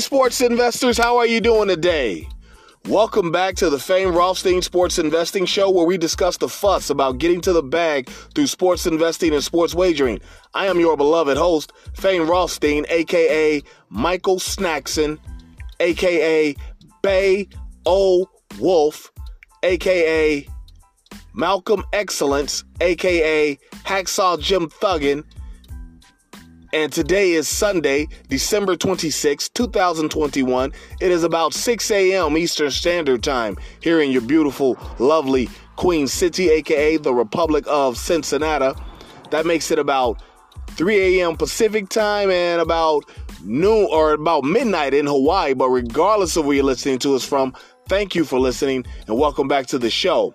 Sports Investors, how are you doing today? Welcome back to the famed Rothstein Sports Investing Show, where we discuss the fuss about getting to the bag through sports investing and sports wagering. I am your beloved host, Fame Rothstein, aka Michael Snackson, aka Bay O Wolf, aka Malcolm Excellence, aka Hacksaw Jim Thuggin, and today is Sunday, December 26, 2021. It is about 6 a.m. Eastern Standard Time here in your beautiful, lovely Queen City, aka the Republic of Cincinnati. That makes it about 3 a.m. Pacific time and about noon or about midnight in Hawaii. But regardless of where you're listening to us from, thank you for listening and welcome back to the show.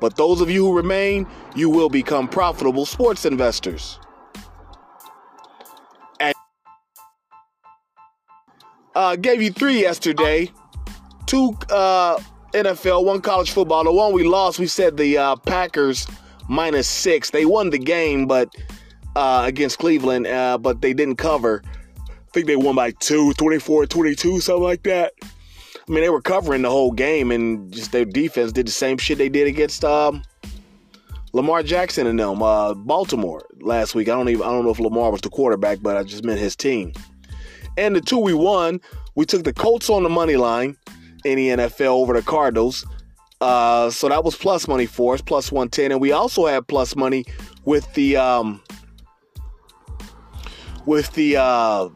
But those of you who remain, you will become profitable sports investors. And uh, gave you three yesterday, two uh, NFL, one college football. The one we lost, we said the uh, Packers minus six. They won the game, but uh, against Cleveland, uh, but they didn't cover. I think they won by two, 24 22, something like that. I mean, they were covering the whole game, and just their defense did the same shit they did against um, Lamar Jackson and them, uh, Baltimore last week. I don't even I don't know if Lamar was the quarterback, but I just meant his team. And the two we won, we took the Colts on the money line in the NFL over the Cardinals. Uh, so that was plus money for us, plus 110. And we also had plus money with the um, with the uh,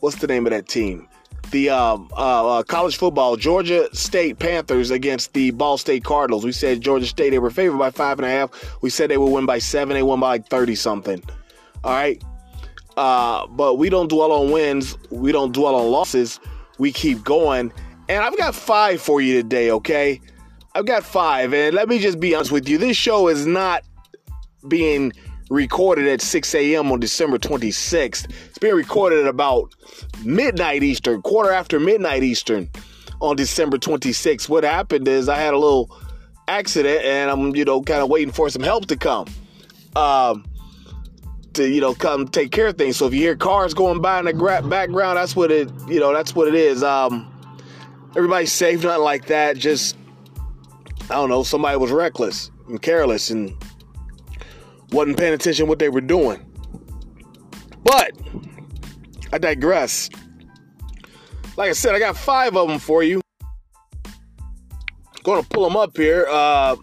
what's the name of that team? The um, uh, uh, college football, Georgia State Panthers against the Ball State Cardinals. We said Georgia State, they were favored by five and a half. We said they would win by seven. They won by like 30 something. All right. Uh, but we don't dwell on wins. We don't dwell on losses. We keep going. And I've got five for you today, okay? I've got five. And let me just be honest with you. This show is not being recorded at 6 a.m. on December 26th. Being recorded at about midnight Eastern, quarter after midnight Eastern on December 26th. What happened is I had a little accident and I'm, you know, kind of waiting for some help to come. Um, to you know come take care of things. So if you hear cars going by in the gra- background, that's what it you know that's what it is. Um, everybody's safe, nothing like that. Just I don't know, somebody was reckless and careless and wasn't paying attention what they were doing. But I digress. Like I said, I got five of them for you. Going to pull them up here. Uh,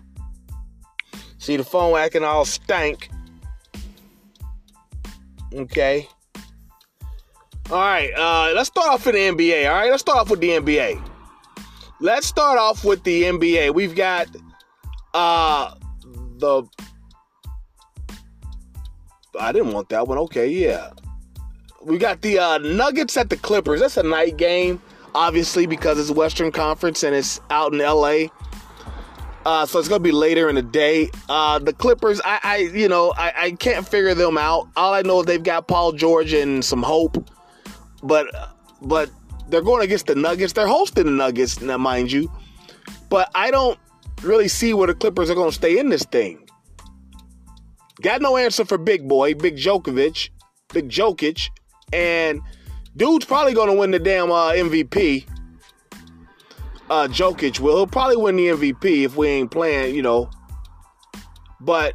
see the phone acting all stank. Okay. All right. Uh, let's start off with the NBA. All right. Let's start off with the NBA. Let's start off with the NBA. We've got uh, the I didn't want that one. Okay, yeah. We got the uh, Nuggets at the Clippers. That's a night game, obviously, because it's Western Conference and it's out in LA. Uh, so it's gonna be later in the day. Uh, the Clippers, I, I you know, I, I, can't figure them out. All I know is they've got Paul George and some hope, but but they're going against the Nuggets. They're hosting the Nuggets, now mind you. But I don't really see where the Clippers are to stay in this thing. Got no answer for Big Boy, Big Djokovic, Big Jokic, and dude's probably gonna win the damn uh, MVP. Uh, Jokic will. He'll probably win the MVP if we ain't playing, you know. But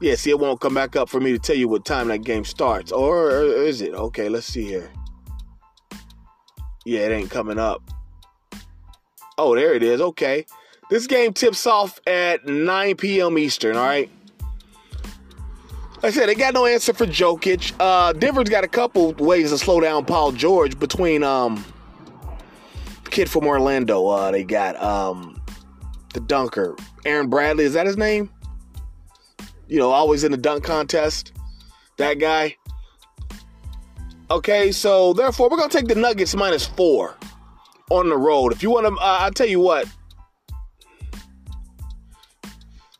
yeah, see, it won't come back up for me to tell you what time that game starts, or, or is it? Okay, let's see here. Yeah, it ain't coming up. Oh, there it is. Okay. This game tips off at 9 p.m. Eastern, all right? Like I said, they got no answer for Jokic. Uh, Denver's got a couple ways to slow down Paul George between um, kid from Orlando. Uh, they got um, the dunker, Aaron Bradley. Is that his name? You know, always in the dunk contest. That guy. Okay, so therefore we're gonna take the Nuggets minus four on the road. If you want to, uh, I'll tell you what.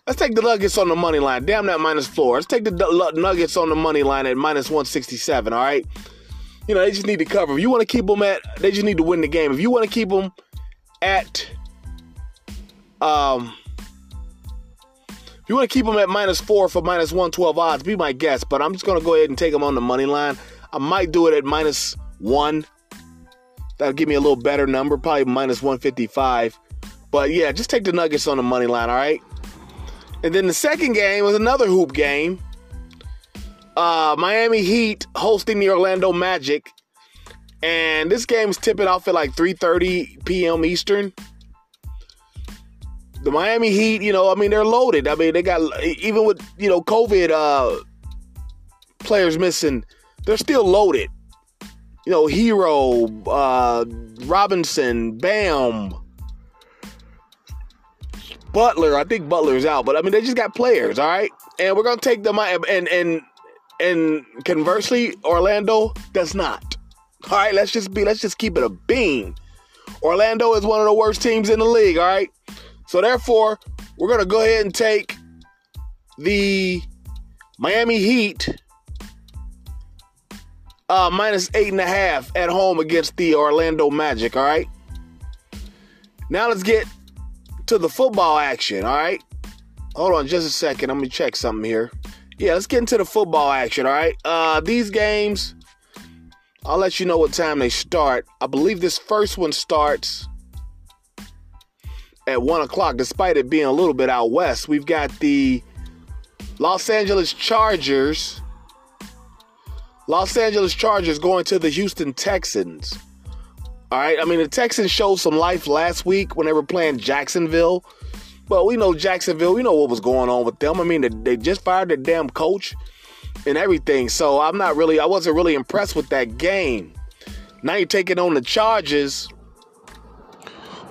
Let's take the Nuggets on the money line. Damn that minus four. Let's take the Nuggets on the money line at minus 167. All right. You know, they just need to cover. If you want to keep them at, they just need to win the game. If you want to keep them at, um, if you want to keep them at minus four for minus 112 odds, be my guest. But I'm just going to go ahead and take them on the money line. I might do it at minus one. That'll give me a little better number, probably minus 155. But yeah, just take the Nuggets on the money line, all right? And then the second game was another hoop game. Uh, Miami Heat hosting the Orlando Magic. And this game's tipping off at like 3:30 p.m. Eastern. The Miami Heat, you know, I mean, they're loaded. I mean, they got even with you know COVID uh, players missing, they're still loaded. You know, Herro, uh, Robinson, Bam, Butler. I think Butler's out, but I mean, they just got players, all right. And we're gonna take them out. and and and conversely, Orlando does not. All right, let's just be let's just keep it a bean. Orlando is one of the worst teams in the league, all right? So therefore, we're to go ahead and take the Miami Heat uh, minus eight and a half at home against the Orlando Magic, all right? Now let's get to the football action, all right? Hold on just a second. I'm going to check something here. Yeah, let's get into the football action, all right? Uh, these games, I'll let you know what time they start. I believe this first one starts at 1 o'clock, despite it being a little bit out west. We've got the Los Angeles Chargers. Los Angeles Chargers going to the Houston Texans. All right. I mean, the Texans showed some life last week when they were playing Jacksonville. But we know Jacksonville, we know what was going on with them. I mean, they, just fired their damn coach and everything. So I'm not really, I wasn't really impressed with that game. Now you're taking on the Chargers,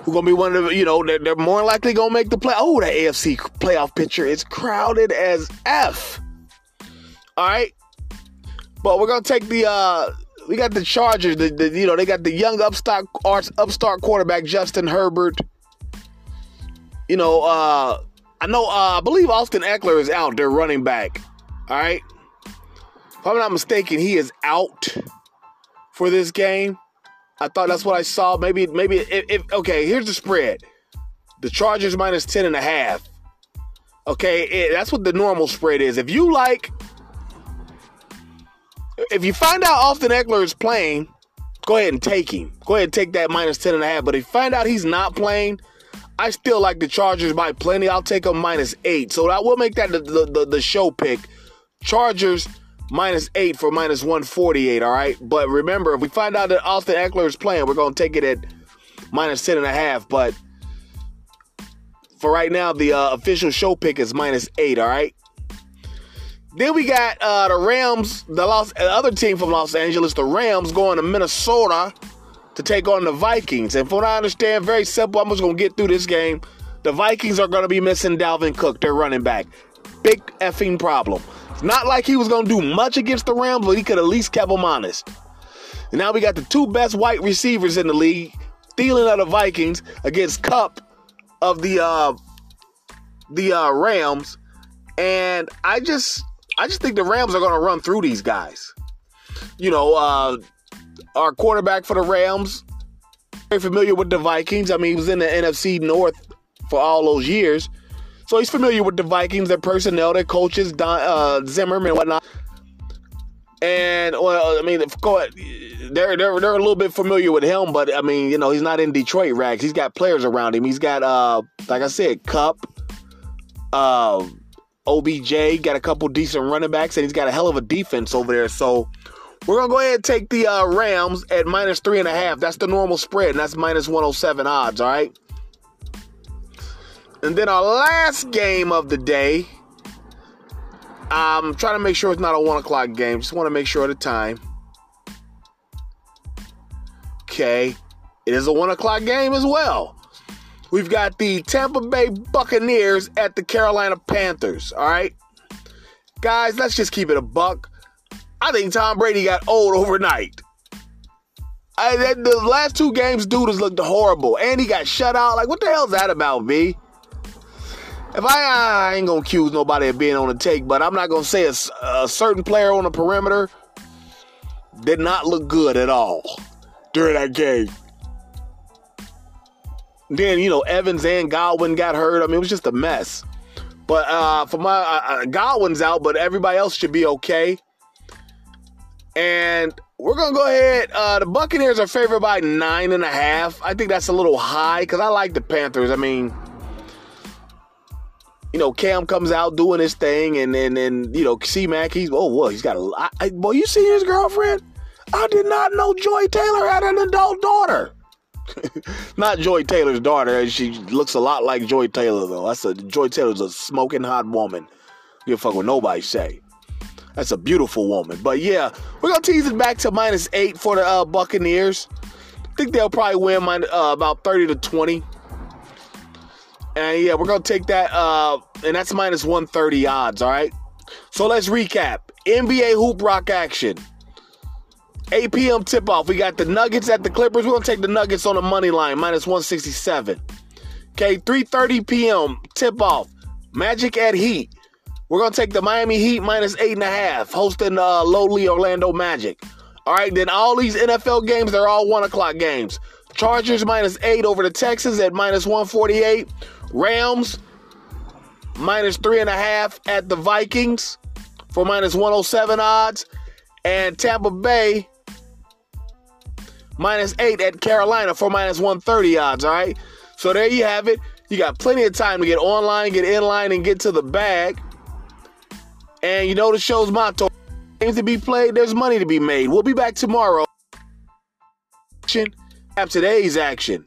who gonna be one of the, you know, they're, they're more likely gonna make the play. Oh, the AFC playoff picture is crowded as F. All right. But we're gonna take the uh we got the Chargers. The, the you know they got the young upstart upstart quarterback Justin Herbert. You know, uh, I know. Uh, I believe Austin Ekeler is out. Their running back. All right. If I'm not mistaken, he is out for this game. I thought that's what I saw. Maybe, maybe if, if okay. Here's the spread: the Chargers minus ten and a half. Okay, it, that's what the normal spread is. If you like if you find out Austin Ekeler is playing, go ahead and take him. Go ahead and take that minus 10 and a half. But if you find out he's not playing, I still like the Chargers by plenty. I'll take them minus eight. So I will make that the, the, the show pick. Chargers minus eight for minus 148, all right? But remember, if we find out that Austin Ekeler is playing, we're going to take it at minus 10 and a half. But for right now, the uh, official show pick is minus eight, all right? Then we got uh, the Rams, the Los, the other team from Los Angeles, the Rams, going to Minnesota to take on the Vikings. And from what I understand, very simple. I'm just gonna get through this game. The Vikings are gonna be missing Dalvin Cook, their running back. Big effing problem. It's not like he was gonna do much against the Rams, but he could at least keep them honest. And now we got the two best white receivers in the league, Thielen of the Vikings against Kupp of the uh, the uh, Rams. And I just I just think the Rams are going to run through these guys. You know, uh, our quarterback for the Rams, very familiar with the Vikings. I mean, he was in the NFC North for all those years. So he's familiar with the Vikings, their personnel, their coaches, Don, uh, Zimmerman and whatnot. And well, I mean, of course, they're they're they're a little bit familiar with him, but I mean, you know, he's not in Detroit rags. He's got players around him. He's got, uh, like I said, Kupp, uh, OBJ, got a couple decent running backs, and he's got a hell of a defense over there. So we're gonna go ahead and take the uh, Rams at minus three and a half. That's the normal spread, and that's minus 107 odds. All right. And then our last game of the day. I'm trying to make sure it's not a one o'clock game. Just want to make sure of the time. Okay, it is a one o'clock game as well. We've got the Tampa Bay Buccaneers at the Carolina Panthers. All right, guys, let's just keep it a buck. I think Tom Brady got old overnight. I, the last two games, dude has looked horrible, and he got shut out. Like, what the hell's that about, B? If I, I ain't gonna accuse nobody of being on the take, but I'm not gonna say a, a certain player on the perimeter did not look good at all during that game. Then you know Evans and Godwin got hurt. I mean, it was just a mess. But uh, for my uh, uh, Godwin's out, but everybody else should be okay. And we're gonna go ahead. Uh, the Buccaneers are favored by nine and a half. I think that's a little high because I like the Panthers. I mean, you know, Cam comes out doing his thing, and then and, you know, C Mac, he's oh well, he's got a. I, boy, you see his girlfriend? I did not know Joy Taylor had an adult daughter. Not Joy Taylor's daughter. She looks a lot like Joy Taylor, though. That's a Joy Taylor's a smoking hot woman. You fuck with nobody say. That's a beautiful woman. But yeah, we're gonna tease it back to minus eight for the uh, Buccaneers. I think they'll probably win my, uh, about thirty to twenty. And yeah, we're gonna take that, uh, and that's minus one thirty odds. All right. So let's recap. NBA hoop rock action. 8 p.m. tip off. We got the Nuggets at the Clippers. We're gonna take the Nuggets on the money line, minus 167. Okay, 3:30 p.m. tip off. Magic at Heat. We're gonna take the Miami Heat minus eight and a half, hosting uh, lowly Orlando Magic. All right, then all these NFL games, they're all one o'clock games. Chargers minus eight over the Texans at minus 148. Rams minus three and a half at the Vikings for minus 107 odds. And Tampa Bay minus eight at Carolina for minus 130 odds. All right. So there you have it. You got plenty of time to get online, get in line, and get to the bag. And you know the show's motto games to be played, there's money to be made. We'll be back tomorrow. Have today's action.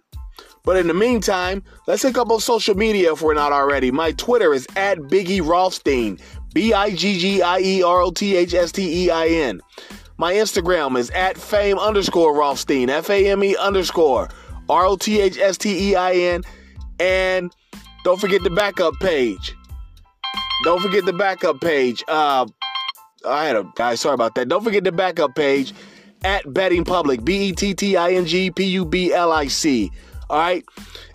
But in the meantime, let's hook up on social media if we're not already. My Twitter is at Biggie Rothstein, B I G G I E R O T H S T E I N. My Instagram is at fame underscore Rothstein, F A M E underscore R O T H S T E I N. And don't forget the backup page. Don't forget the backup page. Uh, I had a guy, sorry about that. Don't forget the backup page at Betting Public, B E T T I N G P U B L I C. All right.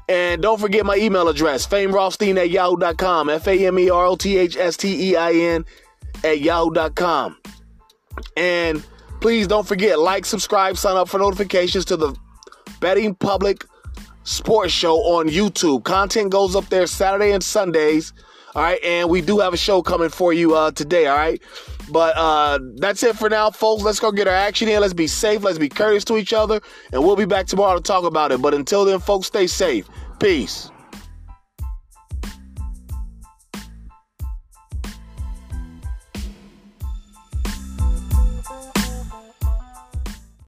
And don't forget my email address, famerothstein at yahoo.com, F A M E R O T H S T E I N at yahoo.com. And please don't forget, like, subscribe, sign up for notifications to the Betting Public Sports Show on YouTube. Content goes up there Saturday and Sundays. All right, and we do have a show coming for you uh, today. All right, but uh, that's it for now, folks. Let's go get our action in. Let's be safe. Let's be courteous to each other, and we'll be back tomorrow to talk about it. But until then, folks, stay safe. Peace.